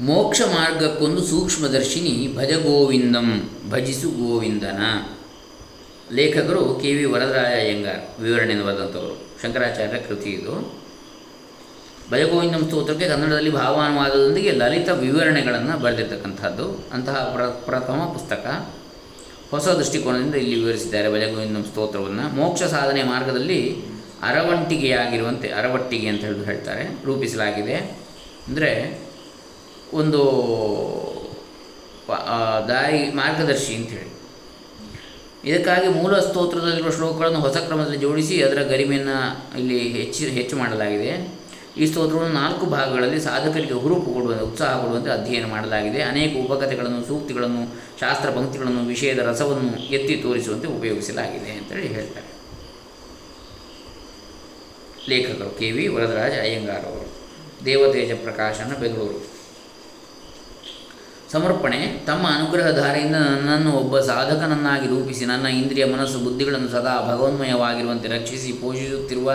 ಮೋಕ್ಷ ಮಾರ್ಗಕ್ಕೊಂದು ಸೂಕ್ಷ್ಮದರ್ಶಿನಿ ಭಜ ಗೋವಿಂದಂ ಭಜಿಸು ಗೋವಿಂದನ. ಲೇಖಕರು ಕೆ ವಿ ವರದರಾಯ ಅಯ್ಯಂಗಾರ್ ವಿವರಣೆಯನ್ನು ಬರೆದಂಥವರು. ಶಂಕರಾಚಾರ್ಯ ಕೃತಿ ಇದು. ಭಜಗೋವಿಂದಂ ಸ್ತೋತ್ರಕ್ಕೆ ಕನ್ನಡದಲ್ಲಿ ಭಾವಾನುವಾದದೊಂದಿಗೆ ಲಲಿತ ವಿವರಣೆಗಳನ್ನು ಬರೆದಿರ್ತಕ್ಕಂಥದ್ದು. ಅಂತಹ ಪ್ರ, ಪ್ರಥಮ ಪುಸ್ತಕ. ಹೊಸ ದೃಷ್ಟಿಕೋನದಿಂದ ಇಲ್ಲಿ ವಿವರಿಸಿದ್ದಾರೆ ಭಜಗೋವಿಂದಂ ಸ್ತೋತ್ರವನ್ನು. ಮೋಕ್ಷ ಸಾಧನೆ ಮಾರ್ಗದಲ್ಲಿ ಅರವಂಟಿಗೆಯಾಗಿರುವಂತೆ, ಅರವಟ್ಟಿಗೆ ಅಂತ ಹೇಳಿ ಹೇಳ್ತಾರೆ, ರೂಪಿಸಲಾಗಿದೆ. ಅಂದರೆ ಒಂದು ದಾರಿ ಮಾರ್ಗದರ್ಶಿ ಅಂಥೇಳಿ ಇದಕ್ಕಾಗಿ ಮೂಲ ಸ್ತೋತ್ರದಲ್ಲಿರುವ ಶ್ಲೋಕಗಳನ್ನು ಹೊಸ ಕ್ರಮದಲ್ಲಿ ಜೋಡಿಸಿ ಅದರ ಗರಿಮೆಯನ್ನು ಇಲ್ಲಿ ಹೆಚ್ಚು ಹೆಚ್ಚು ಮಾಡಲಾಗಿದೆ. ಈ ಸ್ತೋತ್ರವನ್ನು ನಾಲ್ಕು ಭಾಗಗಳಲ್ಲಿ ಸಾಧಕರಿಗೆ ಹುರುಪು ಕೊಡುವಂತೆ, ಉತ್ಸಾಹ ಕೊಡುವಂತೆ ಅಧ್ಯಯನ ಮಾಡಲಾಗಿದೆ. ಅನೇಕ ಉಪಕಥೆಗಳನ್ನು, ಸೂಕ್ತಿಗಳನ್ನು, ಶಾಸ್ತ್ರ ಪಂಕ್ತಿಗಳನ್ನು, ವಿಷಯದ ರಸವನ್ನು ಎತ್ತಿ ತೋರಿಸುವಂತೆ ಉಪಯೋಗಿಸಲಾಗಿದೆ ಅಂತೇಳಿ ಹೇಳ್ತಾರೆ. ಲೇಖಕರು ಕೆ ವಿ ವರದರಾಜ ಅಯ್ಯಂಗಾರ್ ಅವರು, ದೇವತೇಜ ಪ್ರಕಾಶನ ಬೆಂಗಳೂರು. ಸಮರ್ಪಣೆ. ತಮ್ಮ ಅನುಗ್ರಹಧಾರೆಯಿಂದ ನನ್ನನ್ನು ಒಬ್ಬ ಸಾಧಕನನ್ನಾಗಿ ರೂಪಿಸಿ, ನನ್ನ ಇಂದ್ರಿಯ ಮನಸ್ಸು ಬುದ್ಧಿಗಳನ್ನು ಸದಾ ಭಗವನ್ಮಯವಾಗಿರುವಂತೆ ರಕ್ಷಿಸಿ ಪೋಷಿಸುತ್ತಿರುವ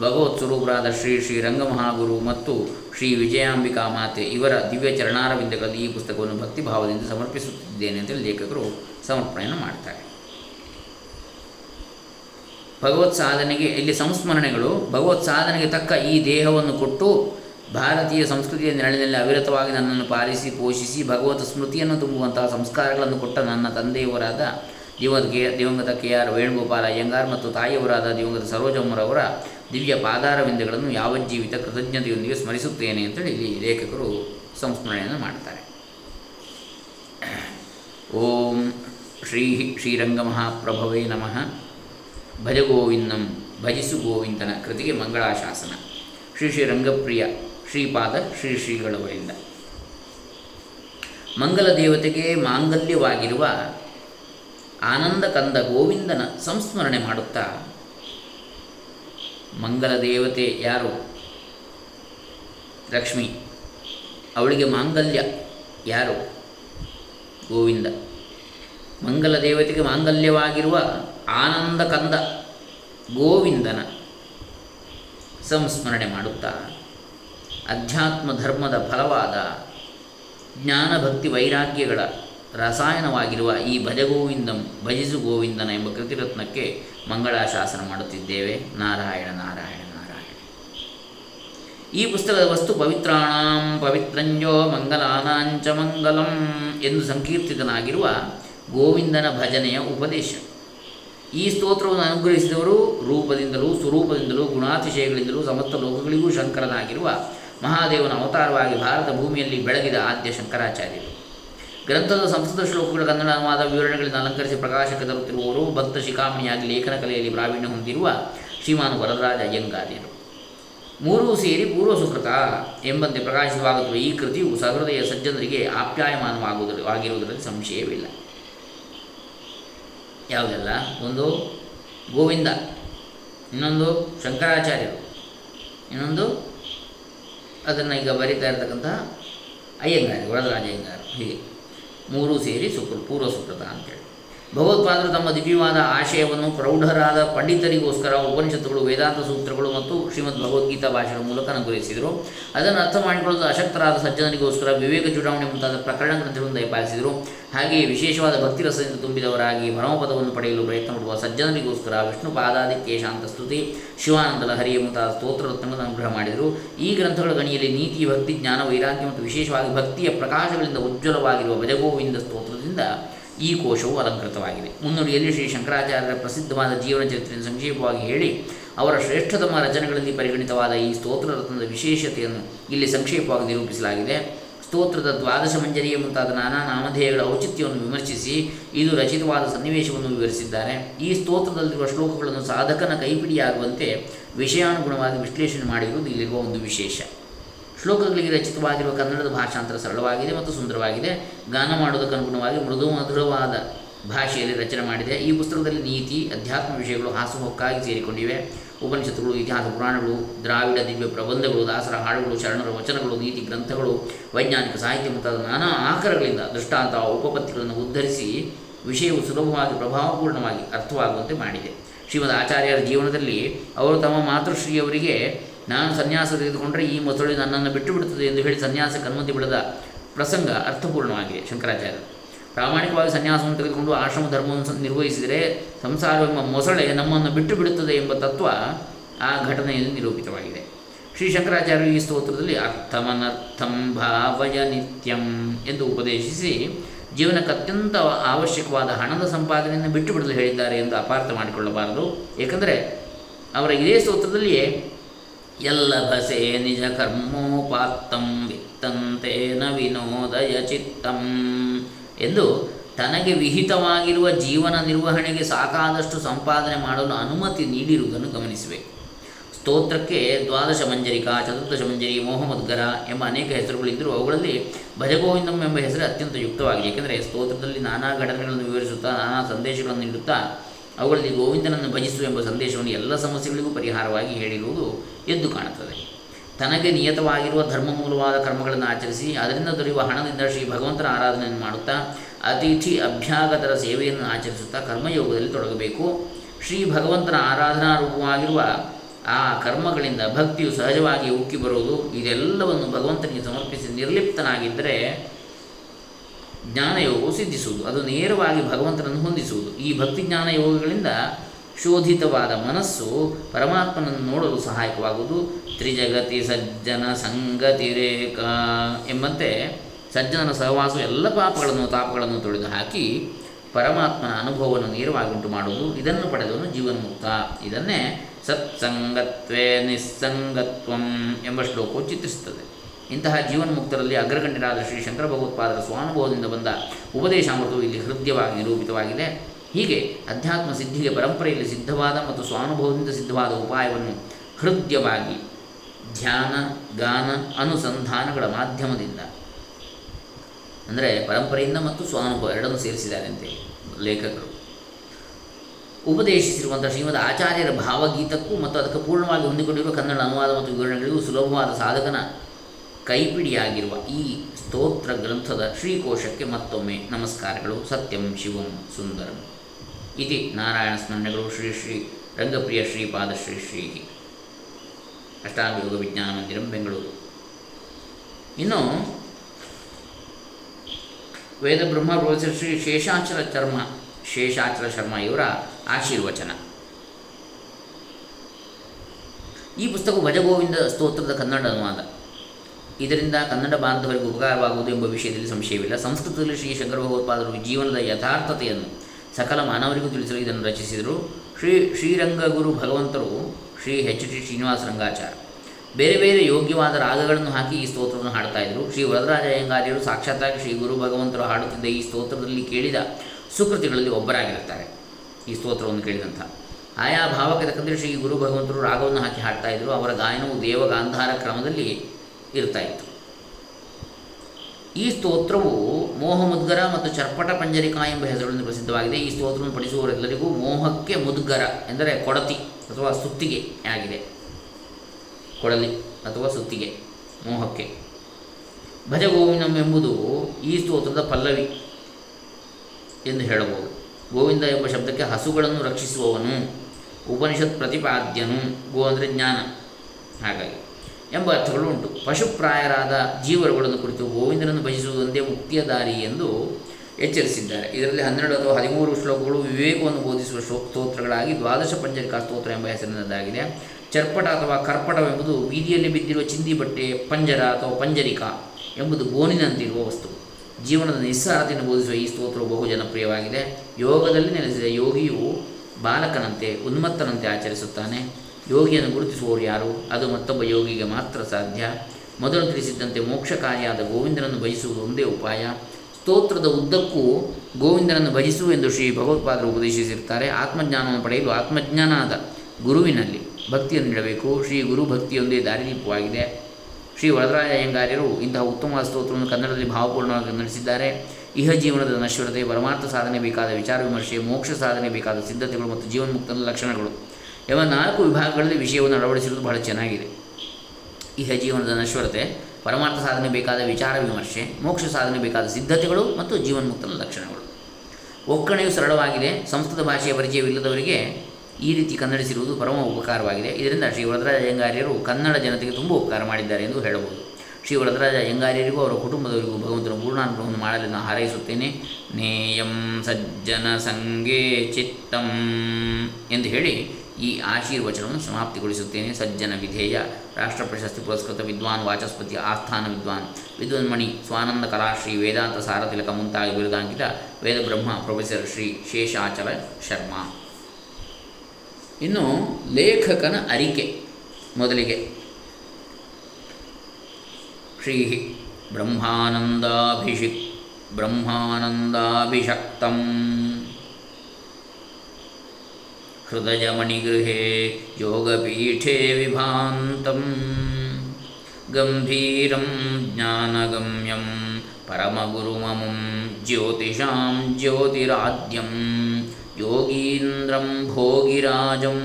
ಭಗವತ್ ಸ್ವರೂಪರಾದ ಶ್ರೀ ಶ್ರೀ ರಂಗಮಹಾಗುರು ಮತ್ತು ಶ್ರೀ ವಿಜಯಾಂಬಿಕಾ ಮಾತೆ ಇವರ ದಿವ್ಯ ಚರಣಾರವಿಂದಗಳಲ್ಲಿ ಈ ಪುಸ್ತಕವನ್ನು ಭಕ್ತಿಭಾವದಿಂದ ಸಮರ್ಪಿಸುತ್ತಿದ್ದೇನೆ ಅಂತೇಳಿ ಲೇಖಕರು ಸಮರ್ಪಣೆಯನ್ನು ಮಾಡ್ತಾರೆ. ಭಗವತ್ ಸಾಧನೆಗೆ, ಇಲ್ಲಿ ಸಂಸ್ಮರಣೆಗಳು, ಭಗವತ್ ಸಾಧನೆಗೆ ತಕ್ಕ ಈ ದೇಹವನ್ನು ಕೊಟ್ಟು ಭಾರತೀಯ ಸಂಸ್ಕೃತಿಯ ನೆರಳಿನಲ್ಲಿ ಅವಿರತವಾಗಿ ನನ್ನನ್ನು ಪಾಲಿಸಿ, ಪೋಷಿಸಿ ಭಗವತ್ ಸ್ಮೃತಿಯನ್ನು ತುಂಬುವಂತಹ ಸಂಸ್ಕಾರಗಳನ್ನು ಕೊಟ್ಟ ನನ್ನ ತಂದೆಯವರಾದ ದಿವಂಗತ ಕೆ ದಿವಂಗತ ಕೆ ಆರ್ ವೇಣುಗೋಪಾಲ ಅಯ್ಯಂಗಾರ್ ಮತ್ತು ತಾಯಿಯವರಾದ ದಿವಂಗತ ಸರೋಜಮ್ಮರವರ ದಿವ್ಯ ಪಾದಾರವಿಂದಗಳನ್ನು ಯಾವಜ್ಜೀವಿತ ಕೃತಜ್ಞತೆಯೊಂದಿಗೆ ಸ್ಮರಿಸುತ್ತೇನೆ ಅಂತೇಳಿ ಇಲ್ಲಿ ಲೇಖಕರು ಸಂಸ್ಮರಣೆಯನ್ನು ಮಾಡ್ತಾರೆ. ಓಂ ಶ್ರೀ ಶ್ರೀರಂಗಮಹಾಪ್ರಭವೇ ನಮಃ. ಭಜ ಗೋವಿಂದಂ, ಭಜಿಸು ಗೋವಿಂದನ ಕೃತಿಗೆ ಮಂಗಳಾಶಾಸನ. ಶ್ರೀ ಶ್ರೀ ರಂಗಪ್ರಿಯ ಶ್ರೀಪಾದ ಶ್ರೀ ಶ್ರೀಗಳವರಿಂದ. ಮಂಗಲ ದೇವತೆಗೆ ಮಾಂಗಲ್ಯವಾಗಿರುವ ಆನಂದ ಕಂದ ಗೋವಿಂದನ ಸಂಸ್ಮರಣೆ ಮಾಡುತ್ತಾ, ಮಂಗಲ ದೇವತೆ ಯಾರು? ಲಕ್ಷ್ಮಿ. ಅವಳಿಗೆ ಮಾಂಗಲ್ಯ ಯಾರು? ಗೋವಿಂದ. ಮಂಗಲ ದೇವತೆಗೆ ಮಾಂಗಲ್ಯವಾಗಿರುವ ಆನಂದ ಕಂದ ಗೋವಿಂದನ ಸಂಸ್ಮರಣೆ ಮಾಡುತ್ತಾ ಅಧ್ಯಾತ್ಮ ಧರ್ಮದ ಫಲವಾದ ಜ್ಞಾನ ಭಕ್ತಿ ವೈರಾಗ್ಯಗಳ ರಸಾಯನವಾಗಿರುವ ಈ ಭಜಗೋವಿಂದಂ ಭಜಿಸು ಗೋವಿಂದನ ಎಂಬ ಕೃತಿರತ್ನಕ್ಕೆ ಮಂಗಳಾಶಾಸನ ಮಾಡುತ್ತಿದ್ದೇವೆ. ನಾರಾಯಣ ನಾರಾಯಣ ನಾರಾಯಣ. ಈ ಪುಸ್ತಕದ ವಸ್ತು ಪವಿತ್ರಾಣಾಂ ಪವಿತ್ರಂಜೋ ಮಂಗಲಾನಾಂಚ ಮಂಗಲಂ ಎಂದು ಸಂಕೀರ್ತಿತನಾಗಿರುವ ಗೋವಿಂದನ ಭಜನೆಯ ಉಪದೇಶ. ಈ ಸ್ತೋತ್ರವನ್ನು ಅನುಗ್ರಹಿಸಿದವರು ರೂಪದಿಂದಲೂ, ಸ್ವರೂಪದಿಂದಲೂ, ಗುಣಾತಿಶಯಗಳಿಂದಲೂ ಸಮಸ್ತ ಲೋಕಗಳಿಗೂ ಶಂಕರನಾಗಿರುವ ಮಹಾದೇವನ ಅವತಾರವಾಗಿ ಭಾರತ ಭೂಮಿಯಲ್ಲಿ ಬೆಳಗಿದ ಆದ್ಯ ಶಂಕರಾಚಾರ್ಯರು. ಗ್ರಂಥದ ಸಂಸ್ಕೃತ ಶ್ಲೋಕಗಳ ಕನ್ನಡ ಅನುವಾದ ವಿವರಣೆಗಳಿಂದ ಅಲಂಕರಿಸಿ ಪ್ರಕಾಶಕ್ಕೆ ತರುತ್ತಿರುವವರು ಭಕ್ತ ಶಿಖಾಮಣಿಯಾಗಿ ಲೇಖನ ಕಲೆಯಲ್ಲಿ ಪ್ರಾವೀಣ್ಯ ಹೊಂದಿರುವ ಶ್ರೀಮಾನ್ ವರದರಾಜ ಅಯ್ಯಂಗಾರ್ಯರು. ಮೂರೂ ಸೇರಿ ಪೂರ್ವ ಸುಕೃತ ಎಂಬಂತೆ ಪ್ರಕಾಶಿತವಾಗುತ್ತಿರುವ ಈ ಕೃತಿಯು ಸಹೃದಯ ಸಜ್ಜನರಿಗೆ ಆಪ್ಯಾಯಮಾನವಾಗುವುದರ ಆಗಿರುವುದರಲ್ಲಿ ಸಂಶಯವಿಲ್ಲ. ಯಾವುದೆಲ್ಲ? ಒಂದು ಗೋವಿಂದ, ಇನ್ನೊಂದು ಶಂಕರಾಚಾರ್ಯರು, ಇನ್ನೊಂದು ಅದನ್ನು ಈಗ ಬರೀತಾ ಇರತಕ್ಕಂತಹ ಅಯ್ಯಂಗಾರಿ ವರದರಾಜ ಅಯ್ಯಂಗಾರ ಹೀಗೆ. ಮೂರೂ ಸೇರಿ ಸುಕೃ ಪೂರ್ವ ಸುಕೃತ ಅಂತೇಳಿ ಭಗವತ್ಪಾದರು ತಮ್ಮ ದಿವ್ಯವಾದ ಆಶಯವನ್ನು ಪ್ರೌಢರಾದ ಪಂಡಿತರಿಗೋಸ್ಕರ ಉಪನಿಷತ್ತುಗಳು, ವೇದಾಂತ ಸೂತ್ರಗಳು ಮತ್ತು ಶ್ರೀಮದ್ ಭಗವದ್ಗೀತಾ ಭಾಷೆಗಳ ಮೂಲಕ ಅನುಗ್ರಹಿಸಿದರು. ಅದನ್ನು ಅರ್ಥ ಮಾಡಿಕೊಳ್ಳಲು ಅಶಕ್ತರಾದ ಸಜ್ಜನರಿಗೋಸ್ಕರ ವಿವೇಕ ಚುಡಾವಣೆ ಮುಂತಾದ ಪ್ರಕರಣ ಗ್ರಂಥಗಳನ್ನು ದಯಪಾಲಿಸಿದರು. ಹಾಗೆಯೇ ವಿಶೇಷವಾದ ಭಕ್ತಿ ರಸದಿಂದ ತುಂಬಿದವರಾಗಿ ಪರಮಪದವನ್ನು ಪಡೆಯಲು ಪ್ರಯತ್ನ ಮಾಡುವ ಸಜ್ಜನರಿಗೋಸ್ಕರ ವಿಷ್ಣು ಪಾದಾದಿ ಕೇಶಾಂತ ಸ್ತುತಿ, ಶಿವಾನಂದ ಲಹರಿಯ ಮುಂತಾದ ಸ್ತೋತ್ರ ರತ್ನಗಳನ್ನು ಅನುಗ್ರಹ ಮಾಡಿದರು. ಈ ಗ್ರಂಥಗಳ ಗಣಿಯಲ್ಲಿ ನೀತಿ, ಭಕ್ತಿ, ಜ್ಞಾನ, ವೈರಾಗ್ಯ ಮತ್ತು ವಿಶೇಷವಾಗಿ ಭಕ್ತಿಯ ಪ್ರಕಾಶಗಳಿಂದ ಉಜ್ವಲವಾಗಿರುವ ಭಜಗೋವಿಂದ ಸ್ತೋತ್ರದಿಂದ ಈ ಕೋಶವು ಅಲಂಕೃತವಾಗಿದೆ. ಮುನ್ನುಡಿಯಲ್ಲಿ ಶ್ರೀ ಶಂಕರಾಚಾರ್ಯರ ಪ್ರಸಿದ್ಧವಾದ ಜೀವನ ಚರಿತ್ರೆಯನ್ನು ಸಂಕ್ಷೇಪವಾಗಿ ಹೇಳಿ, ಅವರ ಶ್ರೇಷ್ಠತಮ ರಚನೆಗಳಲ್ಲಿ ಪರಿಗಣಿತವಾದ ಈ ಸ್ತೋತ್ರ ರತ್ನದ ವಿಶೇಷತೆಯನ್ನು ಇಲ್ಲಿ ಸಂಕ್ಷೇಪವಾಗಿ ನಿರೂಪಿಸಲಾಗಿದೆ. ಸ್ತೋತ್ರದ ದ್ವಾದಶ ಮಂಜರಿಯ ಮುಂತಾದ ನಾನಾ ನಾಮಧೇಯಗಳ ಔಚಿತ್ಯವನ್ನು ವಿಮರ್ಶಿಸಿ, ಇದು ರಚಿತವಾದ ಸನ್ನಿವೇಶವನ್ನು ವಿವರಿಸಿದ್ದಾರೆ. ಈ ಸ್ತೋತ್ರದಲ್ಲಿರುವ ಶ್ಲೋಕಗಳನ್ನು ಸಾಧಕನ ಕೈಪಿಡಿಯಾಗುವಂತೆ ವಿಷಯಾನುಗುಣವಾಗಿ ವಿಶ್ಲೇಷಣೆ ಮಾಡಿರುವುದು ಇಲ್ಲಿರುವ ಒಂದು ವಿಶೇಷ. ಶ್ಲೋಕಗಳಿಗೆ ರಚಿತವಾಗಿರುವ ಕನ್ನಡದ ಭಾಷಾಂತರ ಸರಳವಾಗಿದೆ ಮತ್ತು ಸುಂದರವಾಗಿದೆ. ಗಾನ ಮಾಡುವುದಕ್ಕೆ ಅನುಗುಣವಾಗಿ ಮೃದು ಮಧುರವಾದ ಭಾಷೆಯಲ್ಲಿ ರಚನೆ ಮಾಡಿದೆ. ಈ ಪುಸ್ತಕದಲ್ಲಿ ನೀತಿ, ಅಧ್ಯಾತ್ಮ ವಿಷಯಗಳು ಹಾಸುಹೊಕ್ಕಾಗಿ ಸೇರಿಕೊಂಡಿವೆ. ಉಪನಿಷತ್ತುಗಳು, ಇತಿಹಾಸ ಪುರಾಣಗಳು, ದ್ರಾವಿಡ ದಿವ್ಯ ಪ್ರಬಂಧಗಳು, ದಾಸರ ಹಾಡುಗಳು ಶರಣರ ವಚನಗಳು, ನೀತಿ ಗ್ರಂಥಗಳು, ವೈಜ್ಞಾನಿಕ ಸಾಹಿತ್ಯ ಮುಂತಾದ ನಾನಾ ಆಕರಗಳಿಂದ ದೃಷ್ಟಾಂತ ಉಪಪತ್ತಿಗಳನ್ನು ಉದ್ಧರಿಸಿ ವಿಷಯವು ಸುಲಭವಾಗಿ, ಪ್ರಭಾವಪೂರ್ಣವಾಗಿ ಅರ್ಥವಾಗುವಂತೆ ಮಾಡಿದೆ. ಶ್ರೀಮದ್ ಆಚಾರ್ಯರ ಜೀವನದಲ್ಲಿ ಅವರು ತಮ್ಮ ಮಾತೃಶ್ರೀಯವರಿಗೆ ನಾನು ಸನ್ಯಾಸ ತೆಗೆದುಕೊಂಡರೆ ಈ ಮೊಸಳೆ ನನ್ನನ್ನು ಬಿಟ್ಟು ಬಿಡುತ್ತದೆ ಎಂದು ಹೇಳಿ ಸನ್ಯಾಸಕ್ಕೆ ಅನುಮತಿ ಬಿಡದ ಪ್ರಸಂಗ ಅರ್ಥಪೂರ್ಣವಾಗಿದೆ ಶಂಕರಾಚಾರ್ಯ ಪ್ರಾಮಾಣಿಕವಾಗಿ ಸನ್ಯಾಸವನ್ನು ತೆಗೆದುಕೊಂಡು ಆಶ್ರಮ ಧರ್ಮವನ್ನು ನಿರ್ವಹಿಸಿದರೆ ಸಂಸಾರವೆಂಬ ಮೊಸಳೆ ನಮ್ಮನ್ನು ಬಿಟ್ಟು ಬಿಡುತ್ತದೆ ಎಂಬ ತತ್ವ ಆ ಘಟನೆಯಲ್ಲಿ ನಿರೂಪಿತವಾಗಿದೆ. ಶ್ರೀ ಶಂಕರಾಚಾರ್ಯರು ಈ ಸ್ತೋತ್ರದಲ್ಲಿ ಅರ್ಥಮನರ್ಥಂ ಭಾವಯ ನಿತ್ಯಂ ಎಂದು ಉಪದೇಶಿಸಿ ಜೀವನಕ್ಕೆ ಅತ್ಯಂತ ಅವಶ್ಯಕವಾದ ಹಣದ ಸಂಪಾದನೆಯನ್ನು ಬಿಟ್ಟು ಬಿಡಲು ಹೇಳಿದ್ದಾರೆ ಎಂದು ಅಪಾರ್ಥ ಮಾಡಿಕೊಳ್ಳಬಾರದು. ಏಕೆಂದರೆ ಅವರ ಇದೇ ಸ್ತೋತ್ರದಲ್ಲಿಯೇ ಎಲ್ಲ ಭಸೆ ನಿಜ ಕರ್ಮೋಪಾತ್ತಂ ವಿತ್ತಂತೇನ ವಿನೋದಯ ಚಿತ್ತಂ. ಎಂದು ತನಗೆ ವಿಹಿತವಾಗಿರುವ ಜೀವನ ನಿರ್ವಹಣೆಗೆ ಸಾಕಾದಷ್ಟು ಸಂಪಾದನೆ ಮಾಡಲು ಅನುಮತಿ ನೀಡಿರುವುದನ್ನು ಗಮನಿಸಬೇಕು ಸ್ತೋತ್ರಕ್ಕೆ ದ್ವಾದಶ ಮಂಜರಿಕಾ, ಚತುರ್ದಶ ಮಂಜರಿ, ಮೋಹಮದ್ಗರ ಎಂಬ ಅನೇಕ ಹೆಸರುಗಳಿದ್ದರೂ ಅವುಗಳಲ್ಲಿ ಭಜಗೋವಿಂದಂ ಎಂಬ ಹೆಸರು ಅತ್ಯಂತ ಯುಕ್ತವಾಗಿದೆ. ಏಕೆಂದರೆ ಸ್ತೋತ್ರದಲ್ಲಿ ನಾನಾ ಘಟನೆಗಳನ್ನು ವಿವರಿಸುತ್ತಾ, ನಾನಾ ಸಂದೇಶಗಳನ್ನು ನೀಡುತ್ತಾ ಅವುಗಳಲ್ಲಿ ಗೋವಿಂದನನ್ನು ಭಜಿಸು ಎಂಬ ಸಂದೇಶವನ್ನು ಎಲ್ಲ ಸಮಸ್ಯೆಗಳಿಗೂ ಪರಿಹಾರವಾಗಿ ಹೇಳಿರುವುದು ಎದ್ದು ಕಾಣುತ್ತದೆ. ತನಗೆ ನಿಯತವಾಗಿರುವ ಧರ್ಮ ಮೂಲವಾದ ಕರ್ಮಗಳನ್ನು ಆಚರಿಸಿ ಅದರಿಂದ ದೊರೆಯುವ ಹಣದಿಂದ ಶ್ರೀ ಭಗವಂತನ ಆರಾಧನೆಯನ್ನು ಮಾಡುತ್ತಾ, ಅತಿಥಿ ಅಭ್ಯಾಗತರ ಸೇವೆಯನ್ನು ಆಚರಿಸುತ್ತಾ ಕರ್ಮಯೋಗದಲ್ಲಿ ತೊಡಗಬೇಕು. ಶ್ರೀ ಭಗವಂತನ ಆರಾಧನಾ ರೂಪವಾಗಿರುವ ಆ ಕರ್ಮಗಳಿಂದ ಭಕ್ತಿಯು ಸಹಜವಾಗಿ ಉಕ್ಕಿ ಬರುವುದು, ಇದೆಲ್ಲವನ್ನು ಭಗವಂತನಿಗೆ ಸಮರ್ಪಿಸಿ ನಿರ್ಲಿಪ್ತನಾಗಿದ್ದರೆ ಜ್ಞಾನಯೋಗವು ಸಿದ್ಧಿಸುವುದು. ಅದು ನೇರವಾಗಿ ಭಗವಂತನನ್ನು ಹೊಂದಿಸುವುದು. ಈ ಭಕ್ತಿ ಜ್ಞಾನ ಯೋಗಗಳಿಂದ ಶೋಧಿತವಾದ ಮನಸ್ಸು ಪರಮಾತ್ಮನನ್ನು ನೋಡಲು ಸಹಾಯಕವಾಗುವುದು. ತ್ರಿಜಗತಿ, ಸಜ್ಜನ ಸಂಗತಿರೇಕ ಎಂಬಂತೆ ಸಜ್ಜನನ ಸಹವಾಸ ಎಲ್ಲ ಪಾಪಗಳನ್ನು, ತಾಪಗಳನ್ನು ತೊಳೆದು ಹಾಕಿ ಪರಮಾತ್ಮನ ಅನುಭವವನ್ನು ನೇರವಾಗಿ ಉಂಟು ಮಾಡುವುದು. ಇದನ್ನು ಪಡೆದವನು ಜೀವನ್ಮುಕ್ತ. ಇದನ್ನೇ ಸತ್ಸಂಗತ್ವೇ ನಿಸ್ಸಂಗತ್ವಂ ಎಂಬ ಶ್ಲೋಕವು ಚಿತ್ರಿಸುತ್ತದೆ. ಇಂತಹ ಜೀವನ್ಮುಕ್ತರಲ್ಲಿ ಅಗ್ರಗಣ್ಯರಾದ ಶ್ರೀ ಶಂಕರ ಭಗವತ್ಪಾದರ ಸ್ವಾನುಭವದಿಂದ ಬಂದ ಉಪದೇಶಾಮೃತವು ಇಲ್ಲಿ ಹೃದಯವಾಗಿ ನಿರೂಪಿತವಾಗಿದೆ. ಹೀಗೆ ಅಧ್ಯಾತ್ಮ ಸಿದ್ಧಿಗೆ ಪರಂಪರೆಯಲ್ಲಿ ಸಿದ್ಧವಾದ ಮತ್ತು ಸ್ವಾನುಭವದಿಂದ ಸಿದ್ಧವಾದ ಉಪಾಯವನ್ನು ಹೃದಯವಾಗಿ ಧ್ಯಾನ, ಗಾನ, ಅನುಸಂಧಾನಗಳ ಮಾಧ್ಯಮದಿಂದ ಅಂದರೆ ಪರಂಪರೆಯಿಂದ ಮತ್ತು ಸ್ವಾನುಭವ ಎರಡನ್ನು ಸೇರಿಸಿದಾರಂತೆ ಲೇಖಕರು. ಉಪದೇಶಿಸಿರುವಂಥ ಶ್ರೀಮದ್ ಆಚಾರ್ಯರ ಭಾವಗೀತಕ್ಕೂ ಮತ್ತು ಅದಕ್ಕೆ ಪೂರ್ಣವಾಗಿ ಹೊಂದಿಕೊಂಡಿರುವ ಕನ್ನಡ ಅನುವಾದ ಮತ್ತು ವಿವರಣೆಗಳಿಗೂ ಸುಲಭವಾದ ಸಾಧಕನ ಕೈಪಿಡಿಯಾಗಿರುವ ಈ ಸ್ತೋತ್ರ ಗ್ರಂಥದ ಶ್ರೀಕೋಶಕ್ಕೆ ಮತ್ತೊಮ್ಮೆ ನಮಸ್ಕಾರಗಳು. ಸತ್ಯಂ ಶಿವಂ ಸುಂದರಂ. ಇತಿ ನಾರಾಯಣ ಸ್ಮರಣೆಗಳು. ಶ್ರೀ ಶ್ರೀ ರಂಗಪ್ರಿಯ ಶ್ರೀಪಾದ ಶ್ರೀ ಶ್ರೀ ವಿಜ್ಞಾನ ಮಂದಿರಂ ಬೆಂಗಳೂರು. ಇನ್ನು ವೇದ ಬ್ರಹ್ಮ ಪ್ರೊಫೆಸರ್ ಶ್ರೀ ಶೇಷಾಚಲ ಚರ್ಮ, ಶೇಷಾಚಲ ಶರ್ಮ ಇವರ ಆಶೀರ್ವಚನ. ಈ ಪುಸ್ತಕ ಭಜಗೋವಿಂದ ಸ್ತೋತ್ರದ ಕನ್ನಡ ಅನುವಾದ ಇದರಿಂದ ಕನ್ನಡ ಬಾಂಧವರಿಗೆ ಉಪಕಾರವಾಗುವುದು ಎಂಬ ವಿಷಯದಲ್ಲಿ ಸಂಶಯವಿಲ್ಲ. ಸಂಸ್ಕೃತದಲ್ಲಿ ಶ್ರೀ ಶಂಕರ ಭಗವತ್ಪಾದರು ಜೀವನದ ಯಥಾರ್ಥತೆಯನ್ನು ಸಕಲ ಮಾನವರಿಗೂ ತಿಳಿಸಲು ಇದನ್ನು ರಚಿಸಿದರು. ಶ್ರೀ ಶ್ರೀರಂಗಗುರು ಭಗವಂತರು ಶ್ರೀ ಎಚ್ ಟಿ ಶ್ರೀನಿವಾಸ ರಂಗಾಚಾರ ಬೇರೆ ಬೇರೆ ಯೋಗ್ಯವಾದ ರಾಗಗಳನ್ನು ಹಾಕಿ ಈ ಸ್ತೋತ್ರವನ್ನು ಹಾಡ್ತಾ ಇದ್ದರು. ಶ್ರೀ ವರದರಾಜ ಅಯ್ಯಂಗಾರ್ಯರು ಸಾಕ್ಷಾತ್ತಾಗಿ ಶ್ರೀ ಗುರು ಭಗವಂತರು ಹಾಡುತ್ತಿದ್ದ ಈ ಸ್ತೋತ್ರದಲ್ಲಿ ಕೇಳಿದ ಸುಕೃತಿಗಳಲ್ಲಿ ಒಬ್ಬರಾಗಿರುತ್ತಾರೆ. ಈ ಸ್ತೋತ್ರವನ್ನು ಕೇಳಿದಂಥ ಆಯಾ ಭಾವಕ್ಕೆ ತಕ್ಕಂತೆ ಶ್ರೀ ಗುರು ಭಗವಂತರು ರಾಗವನ್ನು ಹಾಕಿ ಹಾಡ್ತಾ ಅವರ ಗಾಯನವು ದೇವಗಾಂಧಾರ ಕ್ರಮದಲ್ಲಿ ಇರ್ತಾ ಇತ್ತು ಈ ಸ್ತೋತ್ರವು ಮೋಹ ಮುದ್ಗರ ಮತ್ತು ಚರ್ಪಟ ಪಂಜರಿಕಾ ಎಂಬ ಹೆಸರುಗಳಿಂದ ಪ್ರಸಿದ್ಧವಾಗಿದೆ. ಈ ಸ್ತೋತ್ರವನ್ನು ಪಡಿಸುವವರೆಲ್ಲರಿಗೂ ಮೋಹಕ್ಕೆ ಮುದ್ಗರ ಎಂದರೆ ಕೊಡತಿ ಅಥವಾ ಸುತ್ತಿಗೆ ಆಗಿದೆ. ಕೊಡಲಿ ಅಥವಾ ಸುತ್ತಿಗೆ, ಮೋಹಕ್ಕೆ. ಭಜ ಗೋವಿಂದಂ ಎಂಬುದು ಈ ಸ್ತೋತ್ರದ ಪಲ್ಲವಿ ಎಂದು ಹೇಳಬಹುದು. ಗೋವಿಂದ ಎಂಬ ಶಬ್ದಕ್ಕೆ ಹಸುಗಳನ್ನು ರಕ್ಷಿಸುವವನು, ಉಪನಿಷತ್ ಪ್ರತಿಪಾದ್ಯನು, ಗೋ ಅಂದರೆ ಜ್ಞಾನ. ಹಾಗಾಗಿ ಎಂಬ ಅರ್ಥಗಳು ಉಂಟು. ಪಶುಪ್ರಾಯರಾದ ಜೀವರುಗಳನ್ನು ಕುರಿತು ಗೋವಿಂದನನ್ನು ಭಜಿಸುವುದೊಂದೇ ಮುಕ್ತಿಯ ದಾರಿ ಎಂದು ಎಚ್ಚರಿಸಿದ್ದಾರೆ. ಇದರಲ್ಲಿ ಹನ್ನೆರಡು ಅಥವಾ ಹದಿಮೂರು ಶ್ಲೋಕಗಳು ವಿವೇಕವನ್ನು ಬೋಧಿಸುವ ಶ್ಲೋ ಸ್ತೋತ್ರಗಳಾಗಿ ದ್ವಾದಶ ಪಂಜರಿಕಾ ಸ್ತೋತ್ರ ಎಂಬ ಹೆಸರಿನದ್ದಾಗಿದೆ. ಚರ್ಪಟ ಅಥವಾ ಕರ್ಪಟವೆಂಬುದು ಬೀದಿಯಲ್ಲಿ ಬಿದ್ದಿರುವ ಚಿಂದಿ ಬಟ್ಟೆ, ಪಂಜರ ಅಥವಾ ಪಂಜರಿಕಾ ಎಂಬುದು ಗೋನಿನಂತಿರುವ ವಸ್ತು. ಜೀವನದ ನಿಸ್ಸಾರತೆಯನ್ನು ಬೋಧಿಸುವ ಈ ಸ್ತೋತ್ರವು ಬಹು ಜನಪ್ರಿಯವಾಗಿದೆ. ಯೋಗದಲ್ಲಿ ನೆಲೆಸಿದ ಯೋಗಿಯು ಬಾಲಕನಂತೆ, ಉನ್ಮತ್ತನಂತೆ ಆಚರಿಸುತ್ತಾನೆ. ಯೋಗಿಯನ್ನು ಗುರುತಿಸುವವರು ಯಾರು? ಅದು ಮತ್ತೊಬ್ಬ ಯೋಗಿಗೆ ಮಾತ್ರ ಸಾಧ್ಯ. ಮೊದಲು ತಿಳಿಸಿದ್ದಂತೆ ಮೋಕ್ಷಕಾರಿಯಾದ ಗೋವಿಂದನನ್ನು ಭಜಿಸುವುದು ಒಂದೇ ಉಪಾಯ. ಸ್ತೋತ್ರದ ಉದ್ದಕ್ಕೂ ಗೋವಿಂದನನ್ನು ಭಜಿಸು ಎಂದು ಶ್ರೀ ಭಗವತ್ಪಾದರು ಉಪದೇಶಿಸಿರ್ತಾರೆ. ಆತ್ಮಜ್ಞಾನವನ್ನು ಪಡೆಯಲು ಆತ್ಮಜ್ಞಾನಾದ ಗುರುವಿನಲ್ಲಿ ಭಕ್ತಿಯನ್ನು ನೀಡಬೇಕು. ಶ್ರೀ ಗುರು ಭಕ್ತಿಯೊಂದೇ ದಾರಿದೀಪವಾಗಿದೆ. ಶ್ರೀ ವರದರಾಯ ಅಯ್ಯಂಗಾರ್ಯರು ಇಂತಹ ಉತ್ತಮ ಸ್ತೋತ್ರವನ್ನು ಕನ್ನಡದಲ್ಲಿ ಭಾವಪೂರ್ಣವಾಗಿ ನಡೆಸಿದ್ದಾರೆ. ಇಹ ಜೀವನದ ನಶ್ವರತೆ, ಪರಮಾರ್ಥ ಸಾಧನೆ ಬೇಕಾದ ವಿಚಾರ ವಿಮರ್ಶೆ, ಮೋಕ್ಷ ಸಾಧನೆ ಬೇಕಾದ ಸಿದ್ಧತೆಗಳು ಮತ್ತು ಜೀವನ್ಮುಕ್ತದ ಲಕ್ಷಣಗಳು. ಎಂಬ ನಾಲ್ಕು ವಿಭಾಗಗಳಲ್ಲಿ ವಿಷಯವನ್ನು ಅಳವಡಿಸಿರುವುದು ಬಹಳ ಚೆನ್ನಾಗಿದೆ. ಇಹ ಜೀವನದ ನಶ್ವರತೆ, ಪರಮಾರ್ಥ ಸಾಧನೆ ಬೇಕಾದ ವಿಚಾರ ವಿಮರ್ಶೆ, ಮೋಕ್ಷ ಸಾಧನೆ ಬೇಕಾದ ಸಿದ್ಧತೆಗಳು ಮತ್ತು ಜೀವನ್ಮುಕ್ತನ ಲಕ್ಷಣಗಳು. ಒಕ್ಕಣೆಯು ಸರಳವಾಗಿದೆ, ಸಂಸ್ಕೃತ ಭಾಷೆಯ ಪರಿಚಯವಿಲ್ಲದವರಿಗೆ ಈ ರೀತಿ ಕನ್ನಡಿಸಿರುವುದು ಪರಮ ಉಪಕಾರವಾಗಿದೆ. ಇದರಿಂದ ಶ್ರೀ ವರದರಾಜ ಅಯ್ಯಂಗಾರ್ಯರು ಕನ್ನಡ ಜನತೆಗೆ ತುಂಬ ಉಪಕಾರ ಮಾಡಿದ್ದಾರೆ ಎಂದು ಹೇಳಬಹುದು. ಶ್ರೀ ವರದರಾಜ ಅಯ್ಯಂಗಾರ್ಯರಿಗೂ ಅವರ ಕುಟುಂಬದವರಿಗೂ ಭಗವಂತನ ಪೂರ್ಣಾನುಭವವನ್ನು ಮಾಡಲು ನಾನು ಹಾರೈಸುತ್ತೇನೆ. ನೇಯಂ ಸಜ್ಜನ ಸಂಗೇ ಚಿತ್ತಂ ಎಂದು ಹೇಳಿ ಈ ಆಶೀರ್ವಚನವನ್ನು ಸಮಾಪ್ತಿಗೊಳಿಸುತ್ತೇನೆ. ಸಜ್ಜನ ವಿಧೇಯ ರಾಷ್ಟ್ರ ಪ್ರಶಸ್ತಿ ಪುರಸ್ಕೃತ ವಿದ್ವಾನ್, ವಾಚಸ್ಪತಿ ಆಸ್ಥಾನ ವಿದ್ವಾನ್, ವಿದ್ವನ್ಮಣಿ, ಸ್ವಾನಂದ ಕಲಾಶ್ರೀ ವೇದಾಂತ ಸಾರತಿಲಕ ಮುಂತಾಗಿ ಬಿರುದಾಂಕಿತ ವೇದಬ್ರಹ್ಮ ಪ್ರೊಫೆಸರ್ ಶ್ರೀ ಶೇಷಾಚಲ ಶರ್ಮಾ. ಇನ್ನು ಲೇಖಕನ ಅರಿಕೆ ಮೊದಲಿಗೆ. ಶ್ರೀ ಬ್ರಹ್ಮಾನಂದಾಭಿಷಿಕ್, ಬ್ರಹ್ಮಾನಂದಾಭಿಷಕ್ತಂ. हृदयमणिगृहे योगपीठे विभान्तं गम्भीरं ज्ञानगम्यं परमगुरुममुं ज्योतिषां ज्योतिराद्यं। योगीन्द्रं भोगिराजं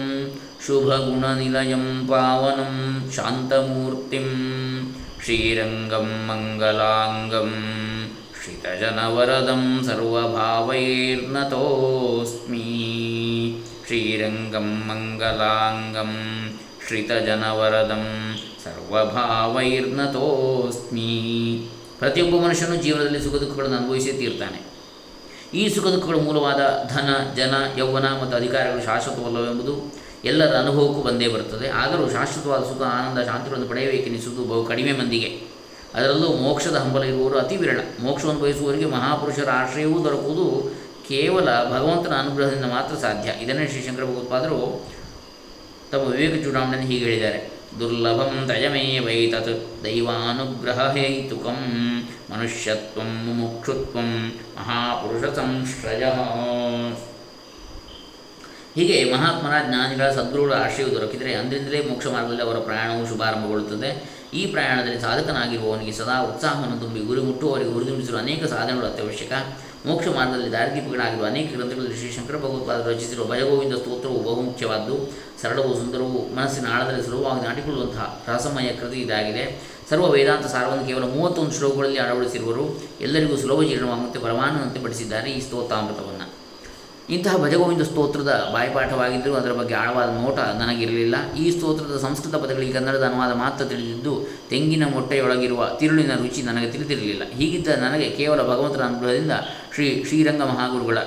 शुभगुणनिलयं पावनं शान्तमूर्तिं। श्रीरङ्गं मङ्गलाङ्गं श्रितजनवरदं सर्वभावैर्नतोऽस्मि ಶ್ರೀರಂಗಂ ಮಂಗಲಾಂಗಂ ಶ್ರಿತಜನವರದಂ ಸರ್ವಭಾವೈರ್ನತೋಸ್ಮಿ ಪ್ರತಿಯೊಬ್ಬ ಮನುಷ್ಯನು ಜೀವನದಲ್ಲಿ ಸುಖ ದುಃಖಗಳನ್ನು ಅನುಭವಿಸೇ ತೀರ್ತಾನೆ. ಈ ಸುಖ ದುಃಖಗಳ ಮೂಲವಾದ ಧನ, ಜನ, ಯೌವನ ಮತ್ತು ಅಧಿಕಾರಗಳು ಶಾಶ್ವತವಲ್ಲವೆಂಬುದು ಎಲ್ಲರ ಅನುಭವಕ್ಕೂ ಬಂದೇ ಬರುತ್ತದೆ. ಆದರೂ ಶಾಶ್ವತವಾದ ಸುಖ, ಆನಂದ, ಶಾಂತಿಗಳನ್ನು ಪಡೆಯಬೇಕೆನಿಸುವುದು ಬಹು ಕಡಿಮೆ ಮಂದಿಗೆ. ಅದರಲ್ಲೂ ಮೋಕ್ಷದ ಹಂಬಲ ಇರುವವರು ಅತಿ ವಿರಳ. ಮೋಕ್ಷವನ್ನು ಬಯಸುವವರಿಗೆ ಮಹಾಪುರುಷರ ಆಶ್ರಯವೂ ದೊರಕುವುದು ಕೇವಲ ಭಗವಂತನ ಅನುಗ್ರಹದಿಂದ ಮಾತ್ರ ಸಾಧ್ಯ. ಇದನ್ನೇ ಶ್ರೀ ಶಂಕರ ಭಗವತ್ಪಾದರು ತಮ್ಮ ವಿವೇಕ ಚೂಡಾಮಣೆಯನ್ನು ಹೀಗೆ ಹೇಳಿದ್ದಾರೆ. ದುರ್ಲಭಂ ತಯಮೇ ವೈ ತತ್ ದೈವಾನುಗ್ರಹ ಹೇತುಕಂ ಮನುಷ್ಯತ್ವ ಮುಕ್ಷುತ್ವ ಮಹಾಪುರುಷ ಸಂಶ್ರಯ ಹೀಗೆ ಮಹಾತ್ಮರ ಜ್ಞಾನಿಗಳ ಸದ್ಗುರುಗಳ ಆಶ್ರಯವು ದೊರಕಿದರೆ ಅಂದಿನಿಂದಲೇ ಮೋಕ್ಷ ಮಾರ್ಗದಲ್ಲಿ ಅವರ ಪ್ರಯಾಣವು ಶುಭಾರಂಭಗೊಳ್ಳುತ್ತದೆ. ಈ ಪ್ರಯಾಣದಲ್ಲಿ ಸಾಧಕನಾಗಿರುವವನಿಗೆ ಸದಾ ಉತ್ಸಾಹವನ್ನು ತುಂಬಿ ಗುರಿ ಮುಟ್ಟುವವರಿಗೆ ಹುರಿದುಂಬಿಸಲು ಅನೇಕ ಸಾಧನೆಗಳು ಅತ್ಯವಶ್ಯಕ. ಮೋಕ್ಷ ಮಾರ್ಗದಲ್ಲಿ ದಾರಿದೀಪಗಳಾಗಿರುವ ಅನೇಕ ಗ್ರಂಥಗಳಲ್ಲಿ ಶ್ರೀ ಶಂಕರ ಭಗವತ್ಪಾದರು ರಚಿಸಿರುವ ಭಯಗೋವಿಂದ ಸ್ತೋತ್ರವು ಬಹುಮುಖ್ಯವಾದ್ದು ಸರಳವು ಸುಂದರವು ಮನಸ್ಸಿನ ಆಳದಲ್ಲಿ ಸುಲಭವಾಗಿ ನಾಟಿಕೊಳ್ಳುವಂತಹ ರಹಸಮಯ ಕೃತಿ ಇದಾಗಿದೆ. ಸರ್ವ ವೇದಾಂತ ಸಾರವನ್ನು ಕೇವಲ ಮೂವತ್ತೊಂದು ಶ್ಲೋಕಗಳಲ್ಲಿ ಅಳವಡಿಸಿರುವರು. ಎಲ್ಲರಿಗೂ ಸುಲಭ ಜೀರ್ಣವಾಗುವಂತೆ ಪರಮಾನಂದಂತೆ ಪಡಿಸಿದ್ದಾರೆ ಈ ಸ್ತೋತಾಮೃತವನ್ನು. ಇಂತಹ ಭಜಗೋವಿಂದ ಸ್ತೋತ್ರದ ಬಾಯಿಪಾಠವಾಗಿದ್ದರೂ ಅದರ ಬಗ್ಗೆ ಆಳವಾದ ನೋಟ ನನಗಿರಲಿಲ್ಲ. ಈ ಸ್ತೋತ್ರದ ಸಂಸ್ಕೃತ ಪದಗಳಿಗೆ ಕನ್ನಡದ ಅನುವಾದ ಮಾತ್ರ ತಿಳಿದಿದ್ದು, ತೆಂಗಿನ ಮೊಟ್ಟೆಯೊಳಗಿರುವ ತಿರುಳಿನ ರುಚಿ ನನಗೆ ತಿಳಿದಿರಲಿಲ್ಲ. ಹೀಗಿದ್ದ ನನಗೆ ಕೇವಲ ಭಗವಂತನ ಅನುಗ್ರಹದಿಂದ ಶ್ರೀ ಶ್ರೀರಂಗ ಮಹಾಗುರುಗಳ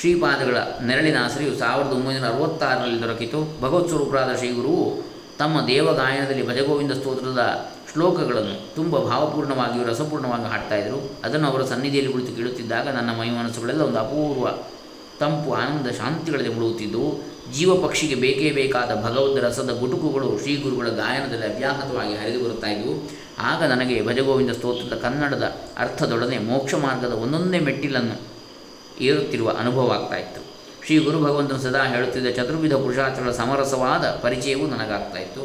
ಶ್ರೀಪಾದಗಳ ನೆರಳಿನ ಆಸರೆಯು ಸಾವಿರದ ಒಂಬೈನೂರ ಅರವತ್ತಾರರಲ್ಲಿ ದೊರಕಿತು. ಭಗವತ್ ಸ್ವರೂಪರಾದ ಶ್ರೀಗುರುವು ತಮ್ಮ ದೇವಗಾಯನದಲ್ಲಿ ಭಜಗೋವಿಂದ ಸ್ತೋತ್ರದ ಶ್ಲೋಕಗಳನ್ನು ತುಂಬ ಭಾವಪೂರ್ಣವಾಗಿಯೂ ರಸಪೂರ್ಣವಾಗಿ ಹಾಡ್ತಾಯಿದ್ರು ಅದನ್ನು ಅವರ ಸನ್ನಿಧಿಯಲ್ಲಿ ಕುಳಿತು ಕೇಳುತ್ತಿದ್ದಾಗ ನನ್ನ ಮೈ ಮನಸ್ಸುಗಳೆಲ್ಲ ಒಂದು ಅಪೂರ್ವ ತಂಪು ಆನಂದ ಶಾಂತಿಗಳಲ್ಲಿ ಮುಳುಗುತ್ತಿದ್ದವು ಜೀವ ಪಕ್ಷಿಗೆ ಬೇಕೇ ಬೇಕಾದ ಭಗವದ್ ರಸದ ಗುಟುಕುಗಳು ಶ್ರೀ ಗುರುಗಳ ಗಾಯನದಲ್ಲಿ ಅವ್ಯಾಹತವಾಗಿ ಹರಿದು ಬರುತ್ತಾ ಇದ್ದವು ಆಗ ನನಗೆ ಭಜಗೋವಿಂದ ಸ್ತೋತ್ರದ ಕನ್ನಡದ ಅರ್ಥದೊಡನೆ ಮೋಕ್ಷ ಮಾರ್ಗದ ಒಂದೊಂದೇ ಮೆಟ್ಟಿಲನ್ನು ಏರುತ್ತಿರುವ ಅನುಭವ ಆಗ್ತಾ ಇತ್ತು. ಶ್ರೀ ಗುರು ಭಗವಂತನು ಸದಾ ಹೇಳುತ್ತಿದ್ದ ಚತುರ್ವಿಧ ಪುರುಷಾರ್ಥಗಳ ಸಮರಸವಾದ ಪರಿಚಯವೂ ನನಗಾಗ್ತಾ ಇತ್ತು.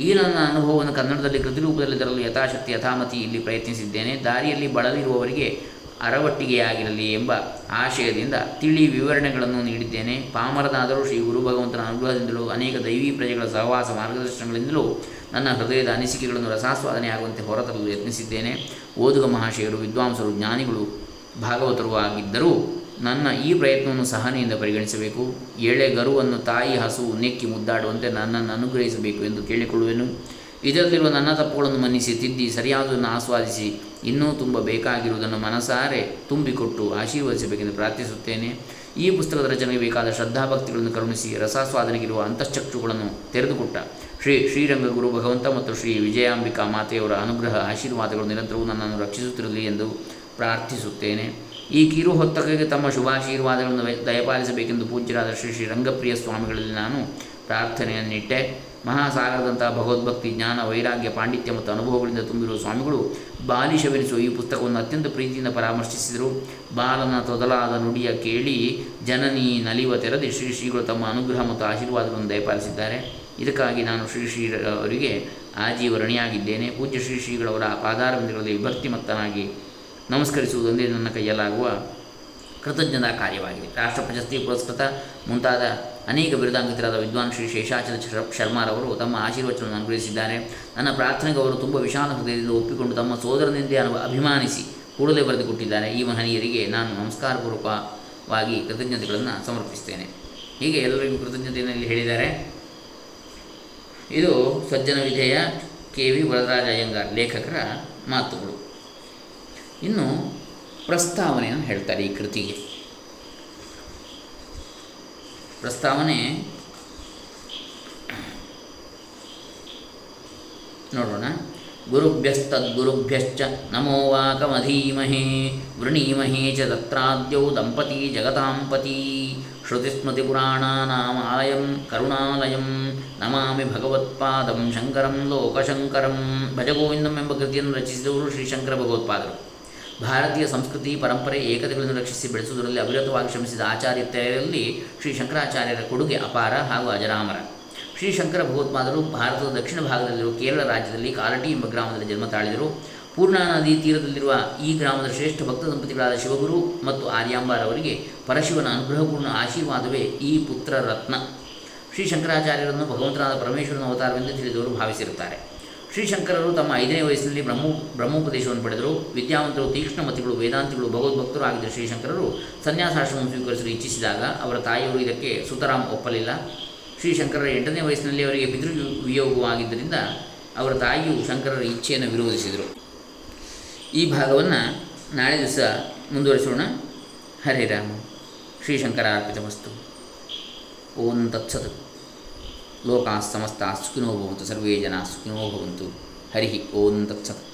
ಈ ನನ್ನ ಅನುಭವವನ್ನು ಕನ್ನಡದಲ್ಲಿ ಕೃತಿರೂಪದಲ್ಲಿ ತರಲು ಯಥಾಶಕ್ತಿ, ಯಥಾಮತಿ ಇಲ್ಲಿ ಪ್ರಯತ್ನಿಸಿದ್ದೇನೆ. ದಾರಿಯಲ್ಲಿ ಬಳಲಿರುವವರಿಗೆ ಅರವಟ್ಟಿಗೆಯಾಗಿರಲಿ ಎಂಬ ಆಶಯದಿಂದ ತಿಳಿ ವಿವರಣೆಗಳನ್ನು ನೀಡಿದ್ದೇನೆ. ಪಾಮರನಾದರೂ ಶ್ರೀ ಗುರು ಭಗವಂತನ ಅನುಗ್ರಹದಿಂದಲೂ ಅನೇಕ ದೈವಿ ಪ್ರಜೆಗಳ ಸಹವಾಸ ಮಾರ್ಗದರ್ಶನಗಳಿಂದಲೂ ನನ್ನ ಹೃದಯದ ಅನಿಸಿಕೆಗಳನ್ನು ರಸಾಸ್ವಾದನೆಯಾಗುವಂತೆ ಹೊರತರಲು ಯತ್ನಿಸಿದ್ದೇನೆ. ಓದುಗ ಮಹಾಶಯರು, ವಿದ್ವಾಂಸರು, ಜ್ಞಾನಿಗಳು ಭಾಗವತರು ಆಗಿದ್ದರೂ ನನ್ನ ಈ ಪ್ರಯತ್ನವನ್ನು ಸಹನೆಯಿಂದ ಪರಿಗಣಿಸಬೇಕು. ಎಳೆ ಗರುವನ್ನು ತಾಯಿ ಹಸು ನೆಕ್ಕಿ ಮುದ್ದಾಡುವಂತೆ ನನ್ನನ್ನು ಅನುಗ್ರಹಿಸಬೇಕು ಎಂದು ಕೇಳಿಕೊಳ್ಳುವೆನು. ಇದರಲ್ಲಿರುವ ನನ್ನ ತಪ್ಪುಗಳನ್ನು ಮನ್ನಿಸಿ ತಿದ್ದಿ ಸರಿಯಾದನ್ನು ಆಸ್ವಾದಿಸಿ ಇನ್ನೂ ತುಂಬ ಬೇಕಾಗಿರುವುದನ್ನು ಮನಸಾರೆ ತುಂಬಿಕೊಟ್ಟು ಆಶೀರ್ವದಿಸಬೇಕೆಂದು ಪ್ರಾರ್ಥಿಸುತ್ತೇನೆ. ಈ ಪುಸ್ತಕದ ರಚನೆಗೆ ಬೇಕಾದ ಶ್ರದ್ಧಾಭಕ್ತಿಗಳನ್ನು ಕರುಣಿಸಿ ರಸಾಸ್ವಾದನೆಗಿರುವ ಅಂತಶ್ಚಕ್ಷುಗಳನ್ನು ತೆರೆದುಕೊಟ್ಟ ಶ್ರೀ ಶ್ರೀರಂಗ ಗುರು ಭಗವಂತ ಮತ್ತು ಶ್ರೀ ವಿಜಯಾಂಬಿಕಾ ಮಾತೆಯವರ ಅನುಗ್ರಹ ಆಶೀರ್ವಾದಗಳು ನಿರಂತರವೂ ನನ್ನನ್ನು ರಕ್ಷಿಸುತ್ತಿರಲಿ ಎಂದು ಪ್ರಾರ್ಥಿಸುತ್ತೇನೆ. ಈ ಕಿರು ಹೊತ್ತಕ್ಕೆ ತಮ್ಮ ಶುಭಾಶೀರ್ವಾದಗಳನ್ನು ದಯಪಾಲಿಸಬೇಕೆಂದು ಪೂಜ್ಯರಾದ ಶ್ರೀ ಶ್ರೀ ರಂಗಪ್ರಿಯ ಸ್ವಾಮಿಗಳಲ್ಲಿ ನಾನು ಪ್ರಾರ್ಥನೆಯನ್ನಿಟ್ಟೆ. ಮಹಾಸಾಗರದಂತಹ ಭಗವದ್ಭಕ್ತಿ, ಜ್ಞಾನ, ವೈರಾಗ್ಯ, ಪಾಂಡಿತ್ಯ ಮತ್ತು ಅನುಭವಗಳಿಂದ ತುಂಬಿರುವ ಸ್ವಾಮಿಗಳು ಬಾಲಿಶವೆನಿಸುವ ಈ ಪುಸ್ತಕವನ್ನು ಅತ್ಯಂತ ಪ್ರೀತಿಯಿಂದ ಪರಾಮರ್ಶಿಸಿದರು. ಬಾಲನ ತೊದಲಾದ ನುಡಿಯ ಕೇಳಿ ಜನನಿ ನಲಿವ ತೆರದಿ ಶ್ರೀ ಶ್ರೀಗಳು ತಮ್ಮ ಅನುಗ್ರಹ ಮತ್ತು ಆಶೀರ್ವಾದವನ್ನು ದಯಪಾಲಿಸಿದ್ದಾರೆ. ಇದಕ್ಕಾಗಿ ನಾನು ಶ್ರೀ ಶ್ರೀ ಅವರಿಗೆ ಆಜೀವರಣಿಯಾಗಿದ್ದೇನೆ. ಪೂಜ್ಯ ಶ್ರೀ ಶ್ರೀಗಳವರ ಪಾದಾರವಿಂದಗಳಲ್ಲಿ ವಿಭಕ್ತಿಮತ್ತನಾಗಿ ನಮಸ್ಕರಿಸುವುದೊಂದೇ ನನ್ನ ಕೈಯಲ್ಲಾಗುವ ಕೃತಜ್ಞತಾ ಕಾರ್ಯವಾಗಿದೆ. ರಾಷ್ಟ್ರ ಪ್ರಶಸ್ತಿ ಪುರಸ್ಕೃತ ಮುಂತಾದ ಅನೇಕ ಬಿರುದಾಂಕಿತರಾದ ವಿದ್ವಾನ್ ಶ್ರೀ ಶೇಷಾಚಲ ಶರ್ಮಾರವರು ತಮ್ಮ ಆಶೀರ್ವಚನವನ್ನು ಅನುಗ್ರಹಿಸಿದ್ದಾರೆ. ನನ್ನ ಪ್ರಾರ್ಥನೆಗೆ ಅವರು ತುಂಬ ವಿಶಾಲ ಹೃದಯದಿಂದ ಒಪ್ಪಿಕೊಂಡು ತಮ್ಮ ಸೋದರನಿಂದೇ ಅನು, ಅಭಿಮಾನಿಸಿ ಕೂಡಲೇ ಬರೆದುಕೊಟ್ಟಿದ್ದಾರೆ ಈ ಮಹನೀಯರಿಗೆ ನಾನು ನಮಸ್ಕಾರಪೂರ್ವಕವಾಗಿ ಕೃತಜ್ಞತೆಗಳನ್ನು ಸಮರ್ಪಿಸ್ತೇನೆ ಹೀಗೆ ಎಲ್ಲರಿಗೂ ಕೃತಜ್ಞತೆಯಲ್ಲಿ ಹೇಳಿದ್ದಾರೆ. ಇದು ಸಜ್ಜನ ವಿಧೇಯ ಕೆ ವಿ ವರದರಾಜ ಅಯ್ಯಂಗಾರ್ ಲೇಖಕರ ಮಾತುಗಳು. ಇನ್ನು ಪ್ರಸ್ತಾವನೆಯನ್ನು ಹೇಳ್ತಾರೆ ಈ ಕೃತಿಗೆ. ಪ್ರಸ್ತಾವನೆ ನೋಡೋಣ. ಗುರುಭ್ಯಸ್ತದ್ಗುರುಭ್ಯಶ್ಚ ನಮೋ ವಾಕಮಧೀಮಹೇ, ವೃಣೀಮಹೇ ಚ ತತ್ರಾದ್ಯೌ ದಂಪತಿ ಜಗತಾಂಪತಿ. ಶ್ರುತಿಸ್ಮೃತಿಪುರಾಣಾನಾಮಾಲಯಂ, ಕರುಣಾಲಯಂ, ನಮಾಮಿ ಭಗವತ್ಪಾದಂ, ಶಂಕರಂ, ಲೋಕಶಂಕರಂ ಭಜಗೋವಿಂದಂ ಎಂಬ ಕೃತಿಯನ್ನು ರಚಿಸಿದವರು ಶ್ರೀ ಶಂಕರ ಭಗವತ್ಪಾದರು. ಭಾರತೀಯ ಸಂಸ್ಕೃತಿ ಪರಂಪರೆ ಏಕತೆಗಳನ್ನು ರಕ್ಷಿಸಿ ಬೆಳೆಸುವುದರಲ್ಲಿ ಅವಿರತವಾಗಿ ಶ್ರಮಿಸಿದ ಆಚಾರ್ಯತೆಯಲ್ಲಿ ಶ್ರೀ ಶಂಕರಾಚಾರ್ಯರ ಕೊಡುಗೆ ಅಪಾರ ಹಾಗೂ ಅಜರಾಮರ. ಶ್ರೀ ಶಂಕರ ಭಗವತ್ಪಾದರು ಭಾರತದ ದಕ್ಷಿಣ ಭಾಗದಲ್ಲಿರುವ ಕೇರಳ ರಾಜ್ಯದಲ್ಲಿ ಕಾಲಟಿ ಎಂಬ ಗ್ರಾಮದಲ್ಲಿ ಜನ್ಮ ತಾಳಿದರು. ಪೂರ್ಣಾ ನದಿ ತೀರದಲ್ಲಿರುವ ಈ ಗ್ರಾಮದ ಶ್ರೇಷ್ಠ ಭಕ್ತ ದಂಪತಿಗಳಾದ ಶಿವಗುರು ಮತ್ತು ಆರ್ಯಾಂಬಾರವರಿಗೆ ಪರಶಿವನ ಅನುಗ್ರಹಪೂರ್ಣ ಆಶೀರ್ವಾದವೇ ಈ ಪುತ್ರ ರತ್ನ ಶ್ರೀ ಶಂಕರಾಚಾರ್ಯರನ್ನು ಭಗವಂತನಾದ ಪರಮೇಶ್ವರನ ಅವತಾರವೆಂದು ತಿಳಿದವರು ಭಾವಿಸಿರುತ್ತಾರೆ. ಶ್ರೀಶಂಕರರು ತಮ್ಮ ಐದನೇ ವಯಸ್ಸಿನಲ್ಲಿ ಬ್ರಹ್ಮ, ಬ್ರಹ್ಮೋಪದೇಶವನ್ನು ಪಡೆದರು. ವಿದ್ಯಾವಂತರು, ತೀಕ್ಷ್ಣಮತಿಗಳು, ವೇದಾಂತಿಗಳು, ಭಗವದ್ಭಕ್ತರು ಆಗಿದ್ದ ಶ್ರೀಶಂಕರರು ಸನ್ಯಾಸಾಶ್ರಮವನ್ನು ಸ್ವೀಕರಿಸಲು ಇಚ್ಛಿಸಿದಾಗ ಅವರ ತಾಯಿಯವರು ಇದಕ್ಕೆ ಸುತರಾಮ್ ಒಪ್ಪಲಿಲ್ಲ. ಶ್ರೀಶಂಕರರ ಎಂಟನೇ ವಯಸ್ಸಿನಲ್ಲಿ ಅವರಿಗೆ ಪಿತೃ ವಿಯೋಗವಾಗಿದ್ದರಿಂದ ಅವರ ತಾಯಿಯು ಶಂಕರರ ಇಚ್ಛೆಯನ್ನು ವಿರೋಧಿಸಿದರು. ಈ ಭಾಗವನ್ನು ನಾಳೆ ದಿವಸ ಮುಂದುವರಿಸೋಣ. ಹರೇ ರಾಮ. ಶ್ರೀಶಂಕರ ಅರ್ಪಿತಮಸ್ತು. ಓಂ ತತ್ಸತ್. ಲೋಕಾಃ ಸಮಸ್ತ ಸುಖಿನೋ ಭವಂತು ಸರ್ವೇ ಜನಾಃ ಸುಖಿನೋ ಭವಂತು. ಹರಿ ಓಂ ತತ್ಸತ್.